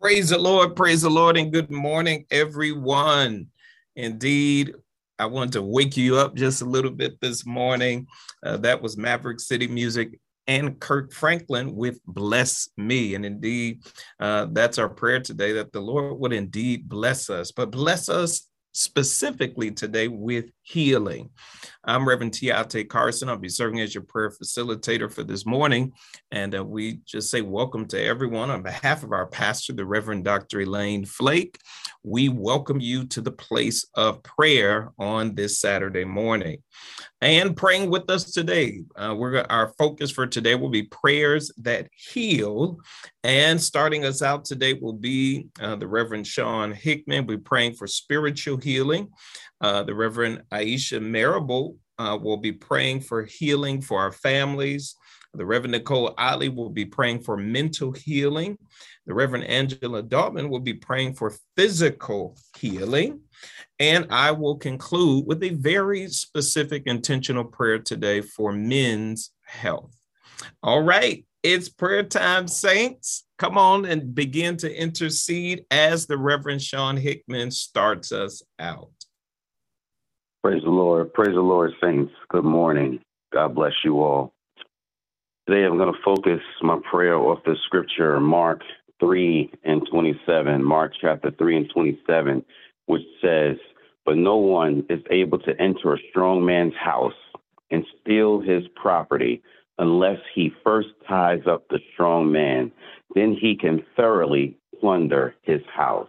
Praise the Lord, praise the Lord, and good morning, everyone. Indeed, I want to wake you up just a little bit this morning. Uh, that was Maverick City Music and Kirk Franklin with Bless Me. And indeed, uh, that's our prayer today that the Lord would indeed bless us, but bless us specifically today with healing. I'm Reverend Tiate Carson. I'll be serving as your prayer facilitator for this morning. And uh, we just say welcome to everyone on behalf of our pastor, the Reverend Dr. Elaine Flake. We welcome you to the place of prayer on this Saturday morning. And praying with us today, uh, we're our focus for today will be prayers that heal. And starting us out today will be uh, the Reverend Shaun Hickmon. We're praying for spiritual healing. Uh, the Reverend Eyesha Marable uh, will be praying for healing for our families. The Reverend Nicole Ottley will be praying for mental healing. The Reverend Angela Daubon will be praying for physical healing. And I will conclude with a very specific intentional prayer today for men's health. All right, it's prayer time, saints. Come on and begin to intercede as the Reverend Shaun Hickmon starts us out. Praise the Lord. Praise the Lord, saints. Good morning. God bless you all. Today I'm going to focus my prayer off the scripture, Mark 3 and 27, Mark chapter 3 and 27, which says, But no one is able to enter a strong man's house and steal his property unless he first ties up the strong man. Then he can thoroughly plunder his house.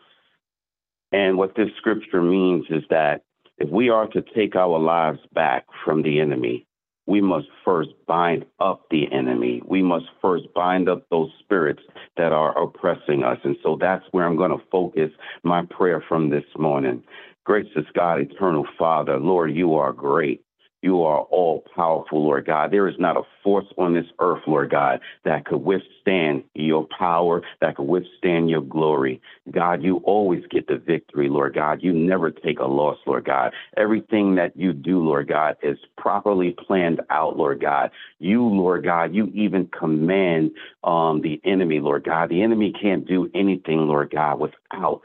And what this scripture means is that if we are to take our lives back from the enemy, we must first bind up the enemy. We must first bind up those spirits that are oppressing us. And so that's where I'm going to focus my prayer from this morning. Gracious God, eternal Father, Lord, you are great. You are all powerful, Lord God. There is not a force on this earth, Lord God, that could withstand your power, that could withstand your glory. God, you always get the victory, Lord God. You never take a loss, Lord God. Everything that you do, Lord God, is properly planned out, Lord God. You, Lord God, you even command um, the enemy, Lord God. The enemy can't do anything, Lord God, without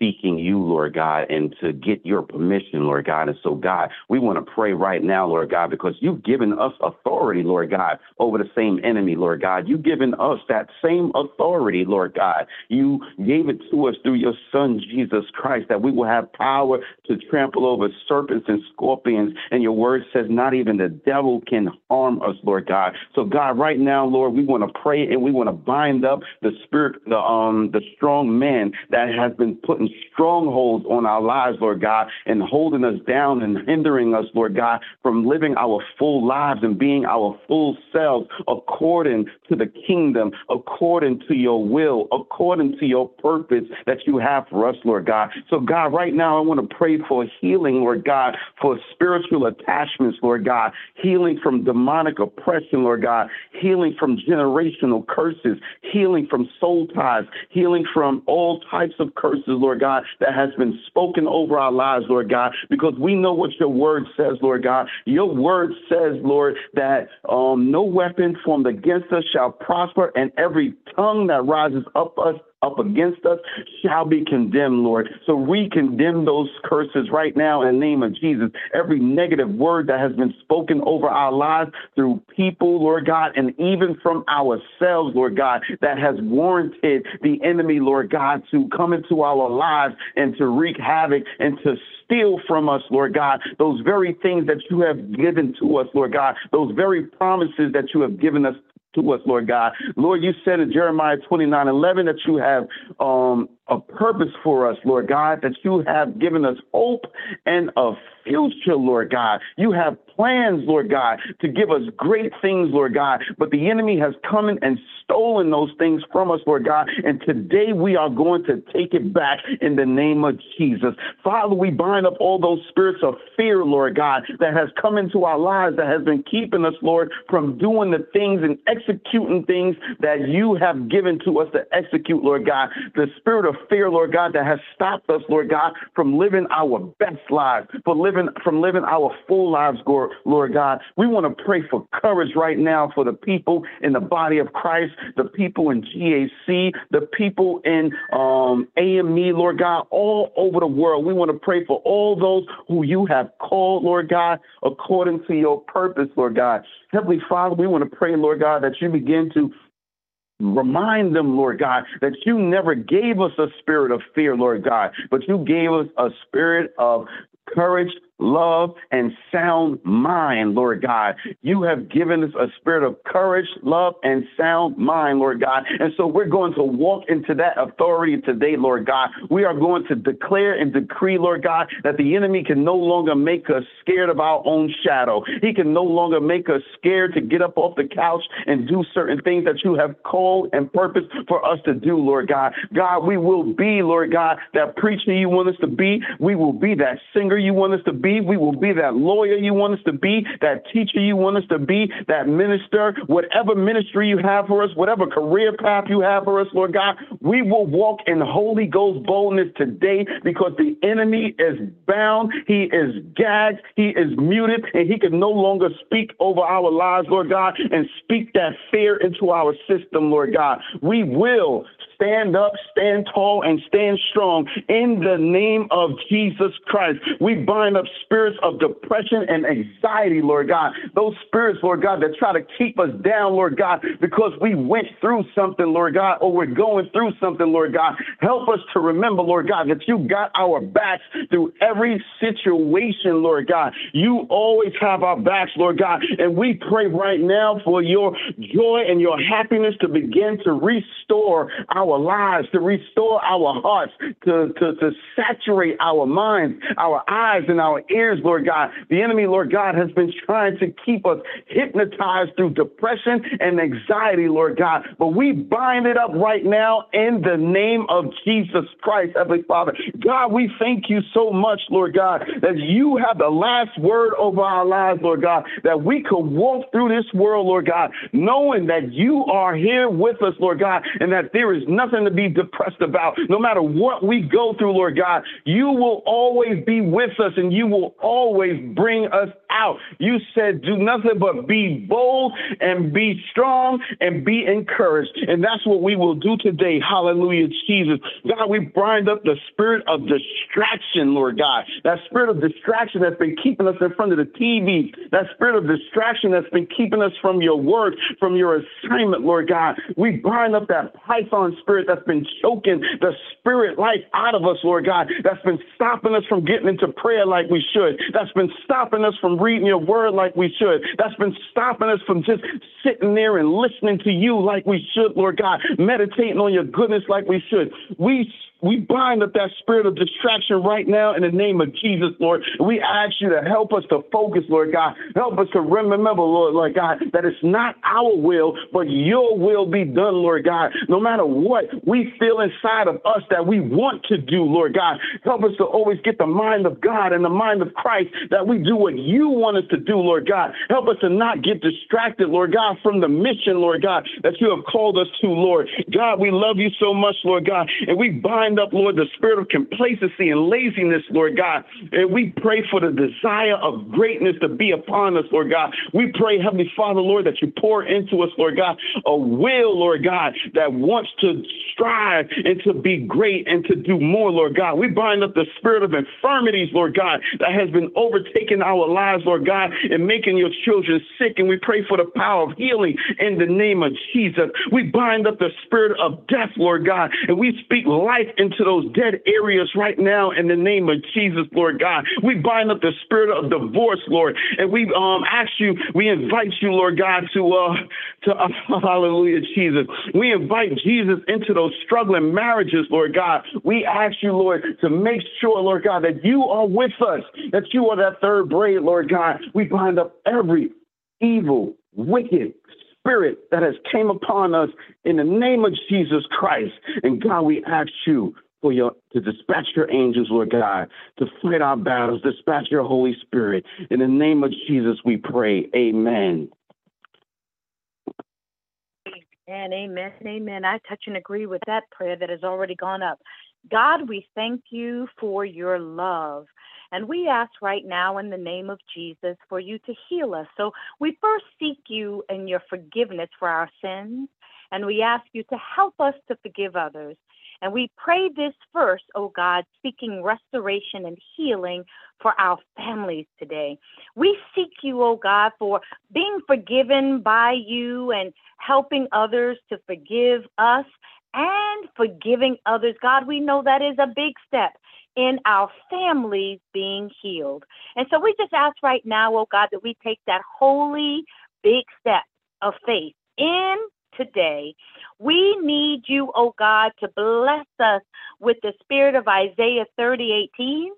seeking you, Lord God, and to get your permission, Lord God. And so, God, we want to pray right now, Lord God, because you've given us authority, Lord God, over the same enemy, Lord God. You've given us that same authority, Lord God. You gave it to us through your Son, Jesus Christ, that we will have power to trample over serpents and scorpions. And your word says, not even the devil can harm us, Lord God. So, God, right now, Lord, we want to pray and we want to bind up the spirit, the um, the strong man that has been put in strongholds on our lives, Lord God, and holding us down and hindering us, Lord God, from living our full lives and being our full selves according to the kingdom, according to your will, according to your purpose that you have for us, Lord God. So, God, right now, I want to pray for healing, Lord God, for spiritual attachments, Lord God, healing from demonic oppression, Lord God, healing from generational curses, healing from soul ties, healing from all types of curses, Lord God, that has been spoken over our lives, Lord God, because we know what your word says, Lord God. Your word says, Lord, that um, no weapon formed against us shall prosper, and every tongue that rises up us up against us shall be condemned, Lord. So we condemn those curses right now in the name of Jesus. Every negative word that has been spoken over our lives through people, Lord God, and even from ourselves, Lord God, that has warranted the enemy, Lord God, to come into our lives and to wreak havoc and to steal from us, Lord God, those very things that you have given to us, Lord God, those very promises that you have given us to us, Lord God. Lord, you said in Jeremiah 29 11 that you have um, a purpose for us, Lord God, that you have given us hope and a future, Lord God. You have plans, Lord God, to give us great things, Lord God. But the enemy has come in and stolen those things from us, Lord God. And today we are going to take it back in the name of Jesus. Father, we bind up all those spirits of fear, Lord God, that has come into our lives, that has been keeping us, Lord, from doing the things and executing things that you have given to us to execute, Lord God. The spirit of fear, Lord God, that has stopped us, Lord God, from living our best lives, for living from living our full lives, Lord God. We want to pray for courage right now for the people in the body of Christ, the people in GAC, the people in um, AME, Lord God, all over the world. We want to pray for all those who you have called, Lord God, according to your purpose, Lord God. Heavenly Father, we want to pray, Lord God, that you begin to Remind them, Lord God, that you never gave us a spirit of fear, Lord God, but you gave us a spirit of courage, love, and sound mind, Lord God. You have given us a spirit of courage, love, and sound mind, Lord God. And so we're going to walk into that authority today, Lord God. We are going to declare and decree, Lord God, that the enemy can no longer make us scared of our own shadow. He can no longer make us scared to get up off the couch and do certain things that you have called and purposed for us to do, Lord God. God, we will be, Lord God, that preacher you want us to be. We will be that singer you want us to be be. We will be that lawyer you want us to be, that teacher you want us to be, that minister, whatever ministry you have for us, whatever career path you have for us, Lord God. We will walk in Holy Ghost boldness today because the enemy is bound, he is gagged, he is muted, and he can no longer speak over our lives, Lord God, and speak that fear into our system, Lord God. We will stand up, stand tall, and stand strong in the name of Jesus Christ. We bind up spirits of depression and anxiety, Lord God. Those spirits, Lord God, that try to keep us down, Lord God, because we went through something, Lord God, or we're going through something, Lord God. Help us to remember, Lord God, that you got our backs through every situation, Lord God. You always have our backs, Lord God. And we pray right now for your joy and your happiness to begin to restore our lives, to restore our hearts, to, to, to saturate our minds, our eyes, and our ears, Lord God. The enemy, Lord God, has been trying to keep us hypnotized through depression and anxiety, Lord God. But we bind it up right now in the name of Jesus Christ, Heavenly Father. God, we thank you so much, Lord God, that you have the last word over our lives, Lord God, that we could walk through this world, Lord God, knowing that you are here with us, Lord God, and that there is nothing to be depressed about. No matter what we go through, Lord God, you will always be with us and you will always bring us out. You said, do nothing but be bold and be strong and be encouraged. And that's what we will do today. Hallelujah, Jesus. God, we bind up the spirit of distraction, Lord God. That spirit of distraction that's been keeping us in front of the TV. That spirit of distraction that's been keeping us from your work, from your assignment, Lord God. We bind up that python spirit that's been choking the spirit life out of us, Lord God. That's been stopping us from getting into prayer like we should. That's been stopping us from reading your word like we should. That's been stopping us from just sitting there and listening to you like we should, Lord God, meditating on your goodness like we should. We we bind up that spirit of distraction right now in the name of Jesus, Lord. We ask you to help us to focus, Lord God. Help us to remember, Lord, Lord God, that it's not our will, but your will be done, Lord God. No matter what we feel inside of us that we want to do, Lord God. Help us to always get the mind of God and the mind of Christ that we do what you want us to do, Lord God. Help us to not get distracted, Lord God, from the mission, Lord God, that you have called us to, Lord. God, we love you so much, Lord God, and we bind bind up, Lord, the spirit of complacency and laziness, Lord God. And we pray for the desire of greatness to be upon us, Lord God. We pray, Heavenly Father, Lord, that you pour into us, Lord God, a will, Lord God, that wants to strive and to be great and to do more, Lord God. We bind up the spirit of infirmities, Lord God, that has been overtaking our lives, Lord God, and making your children sick. And we pray for the power of healing in the name of Jesus. We bind up the spirit of death, Lord God, and we speak life into those dead areas right now in the name of Jesus, Lord God. We bind up the spirit of divorce, Lord, and we um, ask you, we invite you, Lord God, to uh, to uh, hallelujah, Jesus. We invite Jesus into those struggling marriages, Lord God. We ask you, Lord, to make sure, Lord God, that you are with us, that you are that third braid, Lord God. We bind up every evil, wicked, spirit that has came upon us in the name of Jesus Christ. And God, we ask you for your to dispatch your angels, Lord God, to fight our battles, dispatch your Holy Spirit. In the name of Jesus, we pray. Amen. And amen, amen. I touch and agree with that prayer that has already gone up. God, we thank you for your love. And we ask right now in the name of Jesus for you to heal us. So we first seek you and your forgiveness for our sins. And we ask you to help us to forgive others. And we pray this first, oh God, seeking restoration and healing for our families today. We seek you, oh God, for being forgiven by you and helping others to forgive us and forgiving others. God, we know that is a big step in our families being healed. And so we just ask right now, oh God, that we take that holy big step of faith in today. We need you, oh God, to bless us with the spirit of Isaiah 30 18,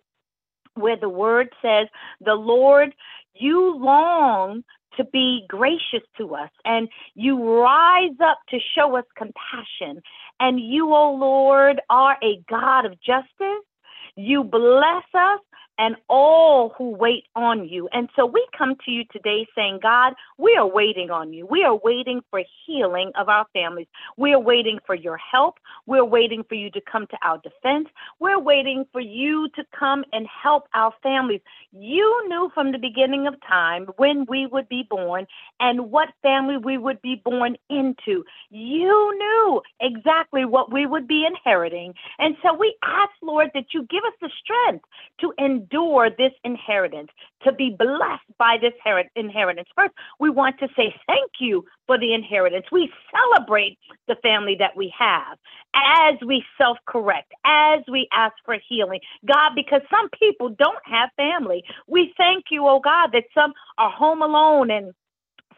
where the word says, The Lord, you long to be gracious to us and you rise up to show us compassion. And you, O oh Lord, are a God of justice. You bless us and all who wait on you. And so we come to you today saying, God, we are waiting on you. We are waiting for healing of our families. We are waiting for your help. We're waiting for you to come to our defense. We're waiting for you to come and help our families. You knew from the beginning of time when we would be born and what family we would be born into. You knew exactly what we would be inheriting. And so we ask, Lord, that you give us the strength to endure endure this inheritance, to be blessed by this inheritance. First, we want to say thank you for the inheritance. We celebrate the family that we have as we self correct, as we ask for healing. God, because some people don't have family. We thank you, oh God, that some are home alone and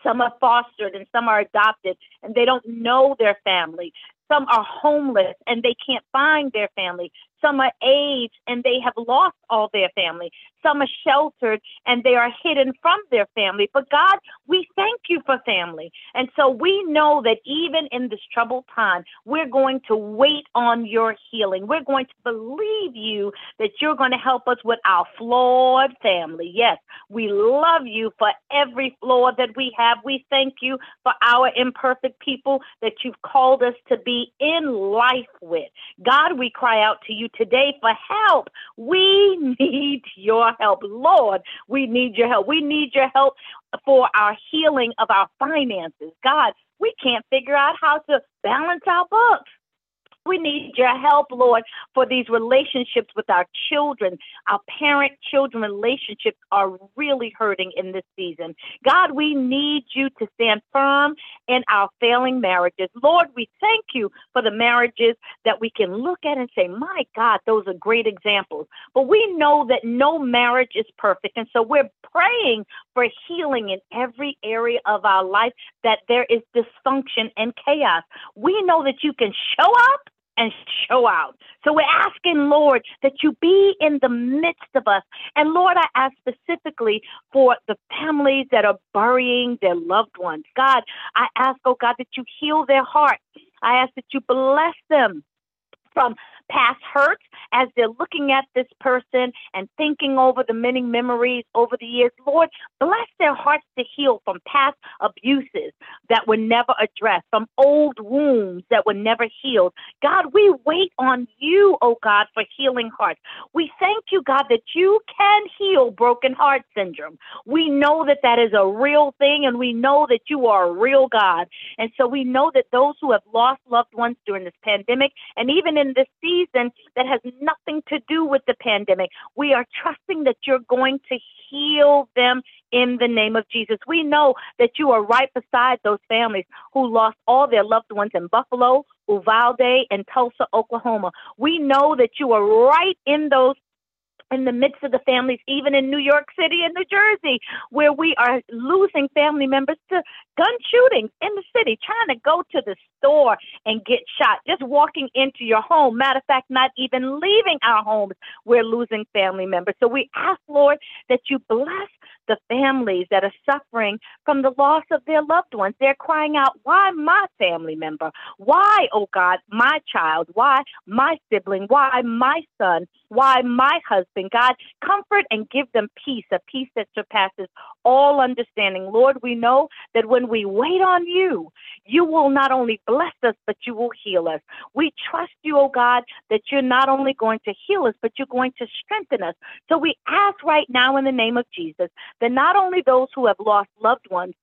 some are fostered and some are adopted and they don't know their family. Some are homeless and they can't find their family. Some are aged and they have lost all their family. Some are sheltered and they are hidden from their family. But God, we thank you for family. And so we know that even in this troubled time, we're going to wait on your healing. We're going to believe you that you're going to help us with our flawed family. Yes, we love you for every flaw that we have. We thank you for our imperfect people that you've called us to be in life with. God, we cry out to you today for help. We need your help. Lord, we need your help. We need your help for our healing of our finances. God, we can't figure out how to balance our books. We need your help, Lord, for these relationships with our children. Our parent children relationships are really hurting in this season. God, we need you to stand firm in our failing marriages. Lord, we thank you for the marriages that we can look at and say, my God, those are great examples. But we know that no marriage is perfect. And so we're praying for healing in every area of our life, that there is dysfunction and chaos. We know that you can show up and show out. So we're asking, Lord, that you be in the midst of us. And Lord, I ask specifically for the families that are burying their loved ones. God, I ask, oh God, that you heal their hearts. I ask that you bless them from past hurts as they're looking at this person and thinking over the many memories over the years. Lord, bless their hearts to heal from past abuses that were never addressed, from old wounds that were never healed. God, we wait on you, oh God, for healing hearts. We thank you, God, that you can heal broken heart syndrome. We know that that is a real thing, and we know that you are a real God. And so we know that those who have lost loved ones during this pandemic and even in this season, that has nothing to do with the pandemic. We are trusting that you're going to heal them in the name of Jesus. We know that you are right beside those families who lost all their loved ones in Buffalo, Uvalde, and Tulsa, Oklahoma. We know that you are right in those in the midst of the families, even in New York City and New Jersey, where we are losing family members to gun shootings in the city, trying to go to the store and get shot, just walking into your home. Matter of fact, not even leaving our homes, we're losing family members. So we ask, Lord, that you bless the families that are suffering from the loss of their loved ones. They're crying out, Why my family member? Why, oh God, my child? Why my sibling? Why my son? Why, my husband, God, comfort and give them peace, a peace that surpasses all understanding. Lord, we know that when we wait on you, you will not only bless us, but you will heal us. We trust you, oh God, that you're not only going to heal us, but you're going to strengthen us. So we ask right now in the name of Jesus that not only those who have lost loved ones,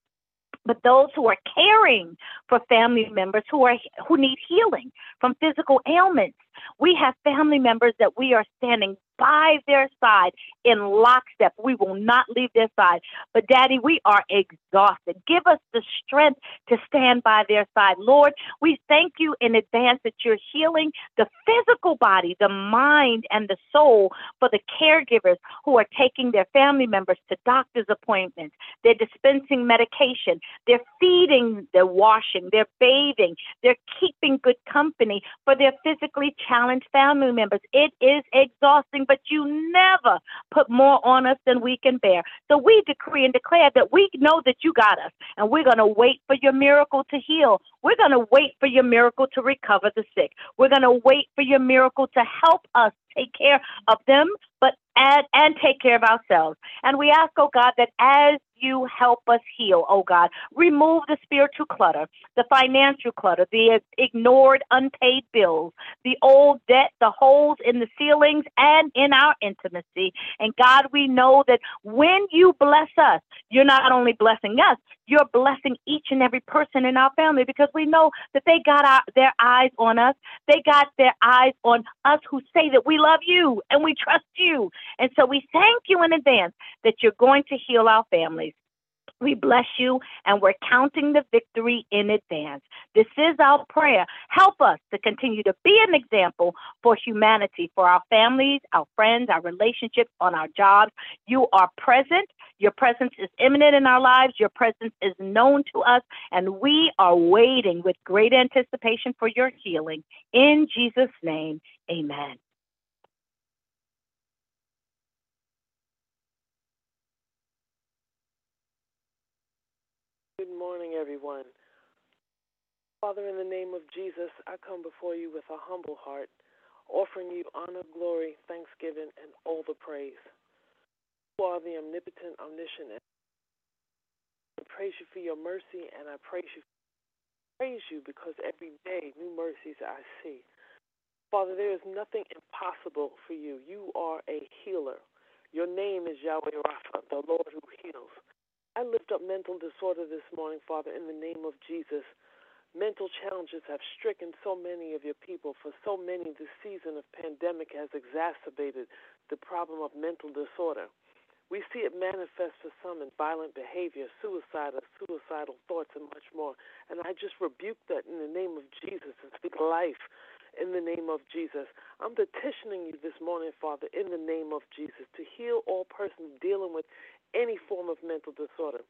but those who are caring for family members who are who need healing from physical ailments. We have family members that we are standing by their side in lockstep. We will not leave their side. But, Daddy, we are exhausted. Give us the strength to stand by their side. Lord, we thank you in advance that you're healing the physical body, the mind, and the soul for the caregivers who are taking their family members to doctor's appointments. They're dispensing medication. They're feeding, they're washing, they're bathing, they're keeping good company for their physically challenged family members. It is exhausting but you never put more on us than we can bear. So we decree and declare that we know that you got us, and we're going to wait for your miracle to heal. We're going to wait for your miracle to recover the sick. We're going to wait for your miracle to help us take care of them, but and, and take care of ourselves. And we ask, oh God, that as you help us heal, oh God, remove the spiritual clutter, the financial clutter, the ignored unpaid bills, the old debt, the holes in the ceilings and in our intimacy. And God, we know that when you bless us, you're not only blessing us, you're blessing each and every person in our family because we know that they got our, their eyes on us. They got their eyes on us who say that we love you and we trust you. And so we thank you in advance that you're going to heal our families. We bless you and we're counting the victory in advance. This is our prayer. Help us to continue to be an example for humanity, for our families, our friends, our relationships, on our jobs. You are present. Your presence is imminent in our lives. Your presence is known to us, and we are waiting with great anticipation for your healing. In Jesus' name, amen. Good morning, everyone. Father, in the name of Jesus, I come before you with a humble heart, offering you honor, glory, thanksgiving, and all the praise. You are the omnipotent, omniscient. I praise you for your mercy, and I praise you. Praise you because every day new mercies I see. Father, there is nothing impossible for you. You are a healer. Your name is Yahweh Rapha, the Lord who heals. I lift up mental disorder this morning, Father, in the name of Jesus. Mental challenges have stricken so many of your people. For so many, this season of pandemic has exacerbated the problem of mental disorder. We see it manifest for some in violent behavior, suicide or suicidal thoughts, and much more. And I just rebuke that in the name of Jesus and speak life in the name of Jesus. I'm petitioning you this morning, Father, in the name of Jesus, to heal all persons dealing with any form of mental disorder,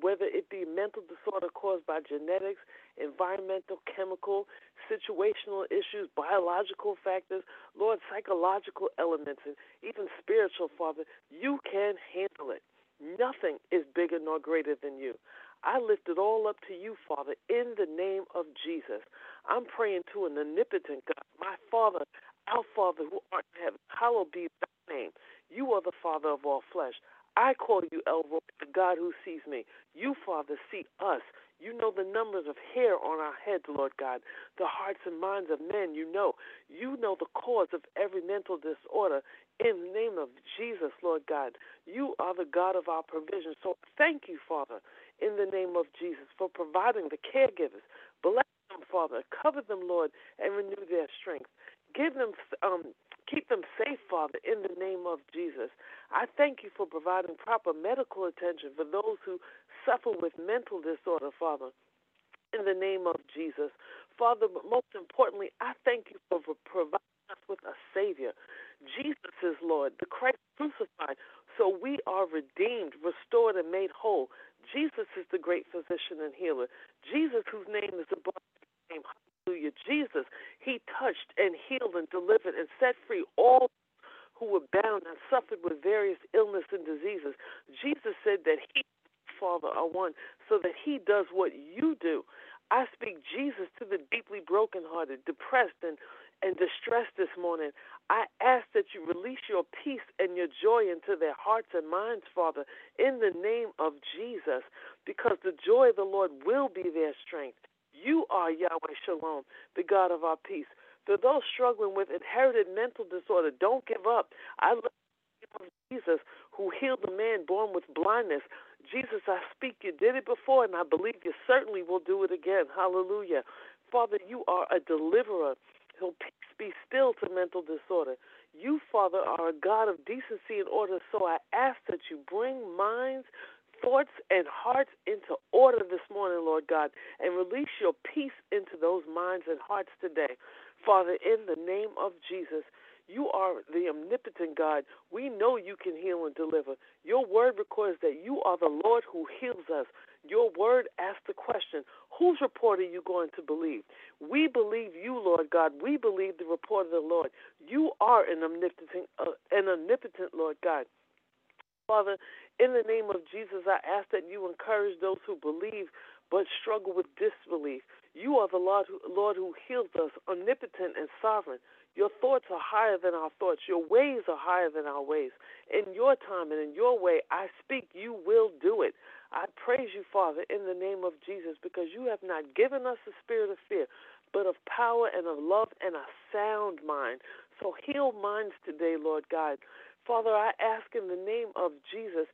whether it be mental disorder caused by genetics, environmental, chemical, situational issues, biological factors, Lord, psychological elements, and even spiritual, Father, you can handle it. Nothing is bigger nor greater than you. I lift it all up to you, Father, in the name of Jesus. I'm praying to an omnipotent God, my Father, our Father who art in heaven. Hallowed be thy name. You are the Father of all flesh. I call you El Roi, the God who sees me. You, Father, see us. You know the numbers of hair on our heads, Lord God, the hearts and minds of men. You know. You know the cause of every mental disorder. In the name of Jesus, Lord God, you are the God of our provision. So thank you, Father, in the name of Jesus, for providing the caregivers. Father. Cover them, Lord, and renew their strength. Give them um, Keep them safe, Father, in the name of Jesus. I thank you for providing proper medical attention for those who suffer with mental disorder, Father, in the name of Jesus. Father, but most importantly, I thank you for providing us with a Savior. Jesus is Lord, the Christ crucified, so we are redeemed, restored, and made whole. Jesus is the great physician and healer. Jesus, whose name is above name. Hallelujah. Jesus, he touched and healed and delivered and set free all who were bound and suffered with various illness and diseases. Jesus said that he Father are one, so that he does what you do. I speak Jesus to the deeply brokenhearted, depressed, and, and distress this morning. I ask that you release your peace and your joy into their hearts and minds, Father, in the name of Jesus, because the joy of the Lord will be their strength. You are Yahweh Shalom, the God of our peace. For those struggling with inherited mental disorder, don't give up. I love Jesus who healed the man born with blindness. Jesus, I speak, you did it before, and I believe you certainly will do it again. Hallelujah. Father, you are a deliverer. He'll peace be still to mental disorder. You, Father, are a God of decency and order, so I ask that you bring minds, thoughts, and hearts into order this morning, Lord God, and release your peace into those minds and hearts today. Father, in the name of Jesus, you are the omnipotent God. We know you can heal and deliver. Your word records that you are the Lord who heals us. Your word asks the question, whose report are you going to believe? We believe you, Lord God. We believe the report of the Lord. You are an omnipotent, uh, an omnipotent Lord God. Father, in the name of Jesus, I ask that you encourage those who believe but struggle with disbelief. You are the Lord who, Lord who heals us, omnipotent and sovereign. Your thoughts are higher than our thoughts. Your ways are higher than our ways. In your time and in your way, I speak, you will do it. I praise you, Father, in the name of Jesus, because you have not given us a spirit of fear, but of power and of love and a sound mind. So heal minds today, Lord God. Father, I ask in the name of Jesus,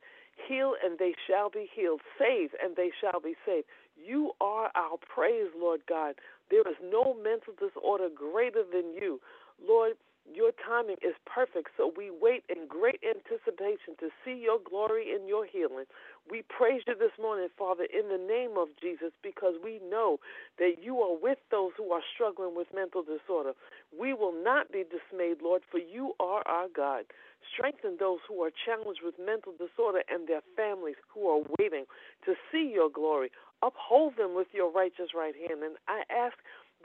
heal and they shall be healed, save and they shall be saved. You are our praise, Lord God. There is no mental disorder greater than you. Lord, your timing is perfect, so we wait in great anticipation to see your glory and your healing. We praise you this morning, Father, in the name of Jesus, because we know that you are with those who are struggling with mental disorder. We will not be dismayed, Lord, for you are our God. Strengthen those who are challenged with mental disorder and their families who are waiting to see your glory. Uphold them with your righteous right hand. And I ask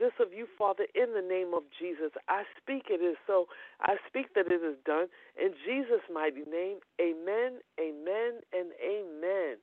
this of you, Father, in the name of Jesus. I speak it is so. I speak that it is done. In Jesus' mighty name, amen, amen, and amen.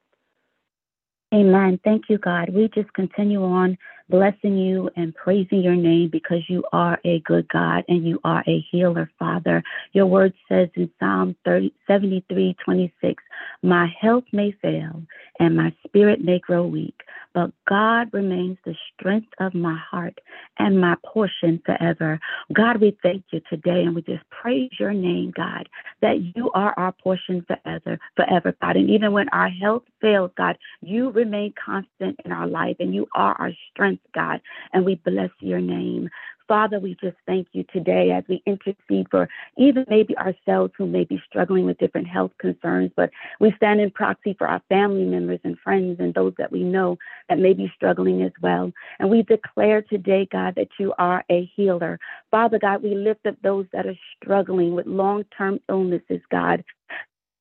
Amen. Thank you, God. We just continue on blessing you and praising your name because you are a good God and you are a healer, Father. Your word says in Psalm 30, 73 26, My health may fail and my spirit may grow weak, but God remains the strength of my heart and my portion forever. God, we thank you today and we just praise your name, God, that you are our portion forever, forever, God. And even when our health fails, God, you remain constant in our life and you are our strength, God. And we bless your name. Father, we just thank you today as we intercede for even maybe ourselves who may be struggling with different health concerns, but we stand in proxy for our family members and friends and those that we know that may be struggling as well. And we declare today, God, that you are a healer. Father God, we lift up those that are struggling with long term illnesses, God.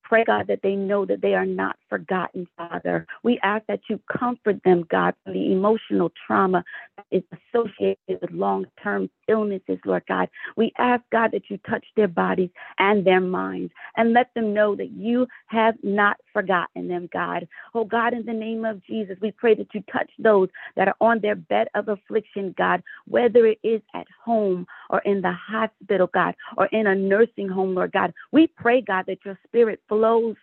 Pray, God, that they know that they are not forgotten, Father. We ask that you comfort them, God, from the emotional trauma that is associated with long term illnesses, Lord God. We ask, God, that you touch their bodies and their minds and let them know that you have not forgotten them, God. Oh, God, in the name of Jesus, we pray that you touch those that are on their bed of affliction, God, whether it is at home or in the hospital, God, or in a nursing home, Lord God. We pray, God, that your spirit flows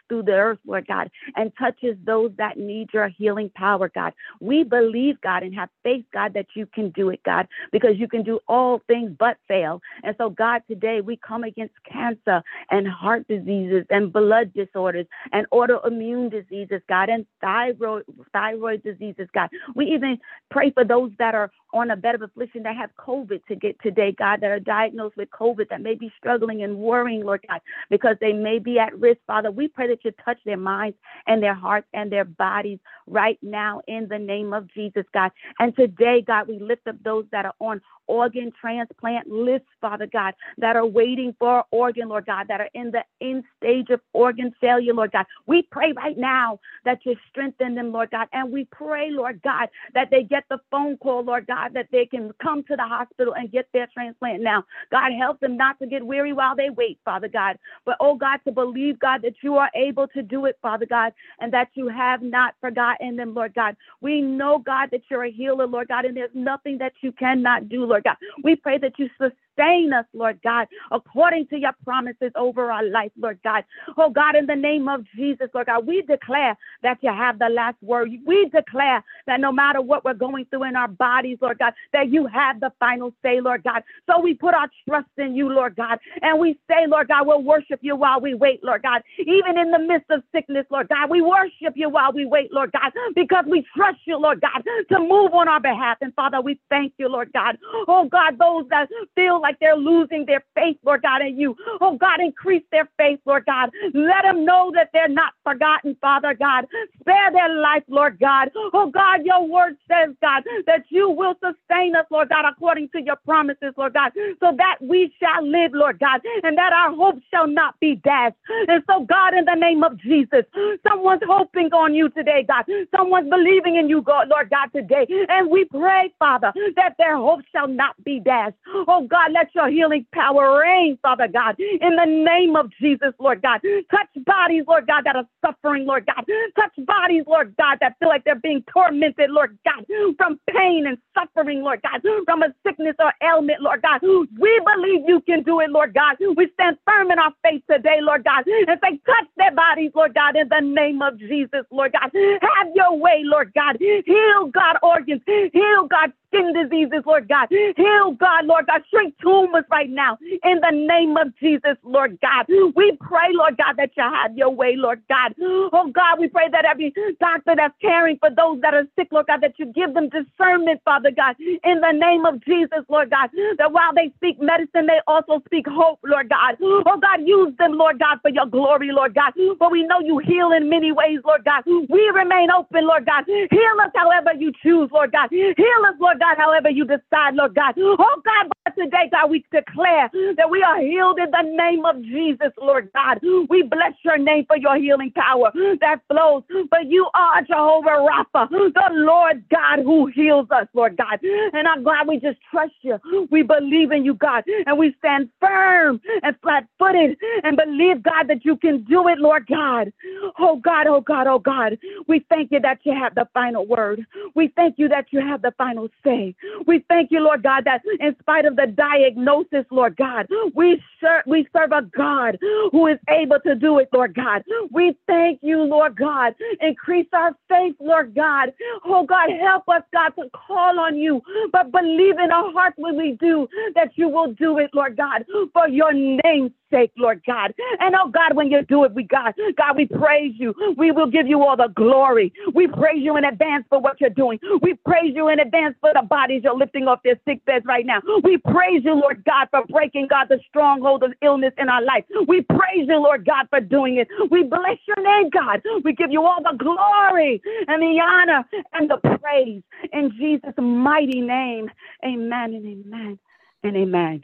through the earth, Lord God, and touches those that need your healing power, God. We believe, God, and have faith, God, that you can do it, God, because you can do all things but fail. And so, God, today we come against cancer and heart diseases and blood disorders and autoimmune diseases, God, and thyroid thyroid diseases, God. We even pray for those that are on a bed of affliction that have COVID to get today, God, that are diagnosed with COVID, that may be struggling and worrying, Lord God, because they may be at risk, Father. We pray that you touch their minds and their hearts and their bodies right now in the name of Jesus, God. And today, God, we lift up those that are on organ transplant lists, Father God, that are waiting for organ, Lord God, that are in the end stage of organ failure, Lord God. We pray right now that you strengthen them, Lord God. And we pray, Lord God, that they get the phone call, Lord God, that they can come to the hospital and get their transplant now. God, help them not to get weary while they wait, Father God. But, oh God, to believe, God, that you are able to do it, Father God, and that you have not forgotten them, Lord God. We know, God, that you're a healer, Lord God, and there's nothing that you cannot do, Lord God. We pray that you sustain us, Lord God, according to your promises over our life, Lord God. Oh God, in the name of Jesus, Lord God, we declare that you have the last word. We declare that no matter what we're going through in our bodies, Lord God, that you have the final say, Lord God. So we put our trust in you, Lord God, and we say, Lord God, we'll worship you while we wait, Lord God. Even in the midst of sickness, Lord God, we worship you while we wait, Lord God, because we trust you, Lord God, to move on our behalf. And Father, we thank you, Lord God. Oh God, those that feel like they're losing their faith, Lord God, in you. Oh God, increase their faith, Lord God. Let them know that they're not forgotten, Father God. Spare their life, Lord God. Oh God, your word says, God, that you will sustain us, Lord God, according to your promises, Lord God, so that we shall live, Lord God, and that our hope shall not be dashed. And so, God, in the name of Jesus, someone's hoping on you today, God. Someone's believing in you, God, Lord God, today. And we pray, Father, that their hope shall not be dashed. Oh God, let your healing power reign, Father God, in the name of Jesus, Lord God. Touch bodies, Lord God, that are suffering, Lord God. Touch bodies, Lord God, that feel like they're being tormented, Lord God, from pain and suffering, Lord God, from a sickness or ailment, Lord God. We believe you can do it, Lord God. We stand firm in our faith today, Lord God, and say, touch their bodies, Lord God, in the name of Jesus, Lord God. Have your way, Lord God. Heal, God, organs. Heal, God, skin diseases, Lord God. Heal, God, Lord God. Shrink tumors right now in the name of Jesus, Lord God. We pray, Lord God, that you have your way, Lord God. Oh, God, we pray that every doctor that's caring for those that are sick, Lord God, that you give them discernment, Father God, in the name of Jesus, Lord God. That while they speak medicine, they also speak hope, Lord God. Oh, God, use them, Lord God, for your glory, Lord God. For we know you heal in many ways, Lord God. We remain open, Lord God. Heal us however you choose, Lord God. Heal us, Lord God, however you decide, Lord God. Oh God, today, God, we declare that we are healed in the name of Jesus, Lord God. We bless your name for your healing power that flows. But you are Jehovah Rapha, the Lord God who heals us, Lord God. And I'm glad we just trust you. We believe in you, God, and we stand firm and flat footed and believe, God, that you can do it, Lord God. Oh God, oh God, oh God. We thank you that you have the final word. We thank you that you have the final say. We thank you, Lord God, that in spite of the diagnosis, Lord God, we serve, we serve a God who is able to do it, Lord God. We thank you, Lord God. Increase our faith, Lord God. Oh God, help us, God, to call on you, but believe in our hearts when we do that you will do it, Lord God, for your name's sake, Lord God. And oh God, when you do it, we God, God, we praise you. We will give you all the glory. We praise you in advance for what you're doing. We praise you in advance for the bodies you're lifting off their sick beds right now. We praise you, Lord God, for breaking God the stronghold of illness in our life. We praise you, Lord God, for doing it. We bless your name, God. We give you all the glory and the honor and the praise in Jesus' mighty name. Amen and amen and amen.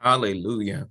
Hallelujah.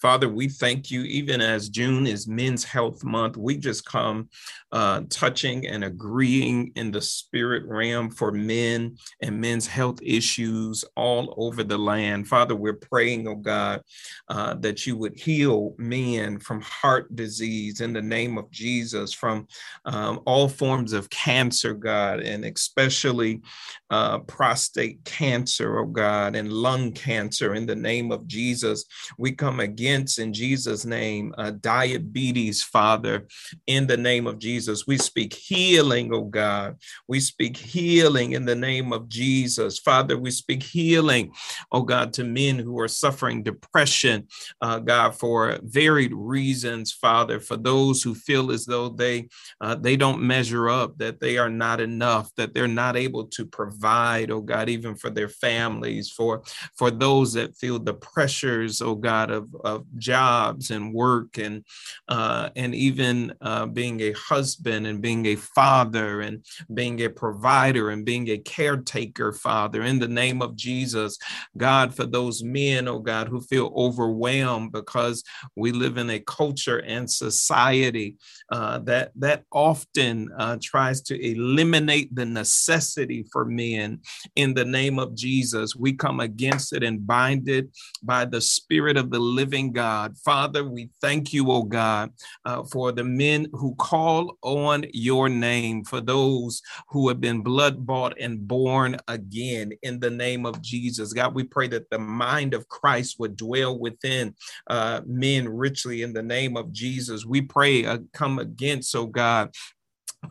Father, we thank you, even as June is Men's Health Month, we just come uh, touching and agreeing in the spirit realm for men and men's health issues all over the land. Father, we're praying, oh God, uh, that you would heal men from heart disease in the name of Jesus, from um, all forms of cancer, God, and especially uh, prostate cancer, oh God, and lung cancer in the name of Jesus. We come again against in Jesus' name uh, diabetes, Father, in the name of Jesus. We speak healing, oh God. We speak healing in the name of Jesus. Father, we speak healing, oh God, to men who are suffering depression, uh, God, for varied reasons, Father, for those who feel as though they uh, they don't measure up, that they are not enough, that they're not able to provide, oh God, even for their families, for for those that feel the pressures, oh God, of, of jobs and work and uh, and even uh, being a husband and being a father and being a provider and being a caretaker, Father, in the name of Jesus, God, for those men, oh God, who feel overwhelmed because we live in a culture and society uh, that that often uh, tries to eliminate the necessity for men. In the name of Jesus, we come against it and bind it by the Spirit of the living God. Father, we thank you, oh God, uh, for the men who call on your name, for those who have been blood bought and born again in the name of Jesus. God, we pray that the mind of Christ would dwell within uh, men richly in the name of Jesus. We pray, uh, come against, oh God,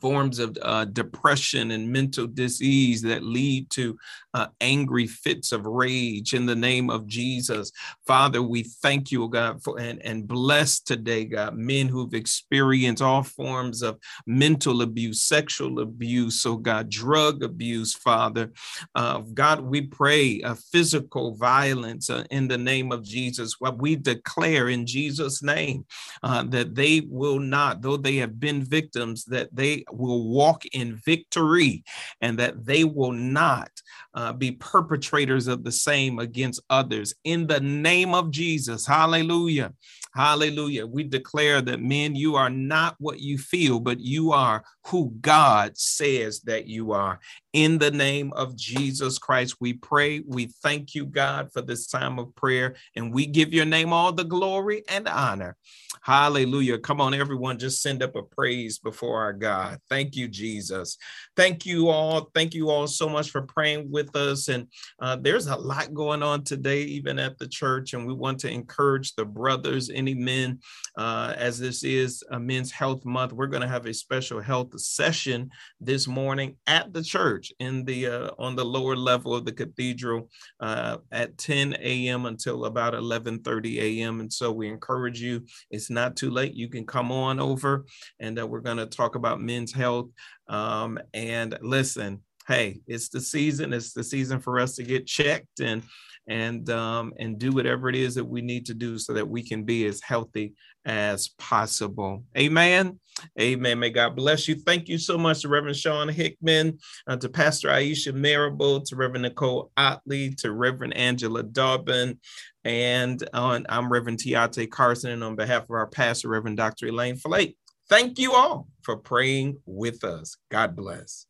forms of uh, depression and mental disease that lead to uh, angry fits of rage in the name of Jesus. Father, we thank you, God, for and, and bless today, God, men who've experienced all forms of mental abuse, sexual abuse, oh God, drug abuse, Father. Uh, God, we pray a physical violence uh, in the name of Jesus. What we declare in Jesus' name uh, that they will not, though they have been victims, that they will walk in victory and that they will not uh, be perpetrators of the same against others. In the name of Jesus, hallelujah. Hallelujah. We declare that men, you are not what you feel, but you are who God says that you are. In the name of Jesus Christ, we pray. We thank you, God, for this time of prayer, and we give your name all the glory and honor. Hallelujah. Come on, everyone, just send up a praise before our God. Thank you, Jesus. Thank you all. Thank you all so much for praying with us. And uh, there's a lot going on today, even at the church, and we want to encourage the brothers, any men, uh, as this is a men's health month. We're going to have a special health session this morning at the church in the uh, on the lower level of the cathedral uh, at 10 a.m. until about 11:30 a.m. And so we encourage you. It's not too late. You can come on over, and uh, we're going to talk about men's health. Um, and listen, hey, it's the season. It's the season for us to get checked and and um, and do whatever it is that we need to do so that we can be as healthy as possible. Amen. Amen. May God bless you. Thank you so much to Reverend Shaun Hickmon, uh, to Pastor Eyesha Marable, to Reverend Nicole Ottley, to Reverend Angela Daubon, and on, I'm Reverend Tiate Carson, and on behalf of our pastor, Reverend Dr. Elaine Flake, thank you all for praying with us. God bless.